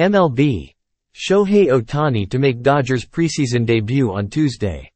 MLB. Shohei Otani to make Dodgers preseason debut on Tuesday.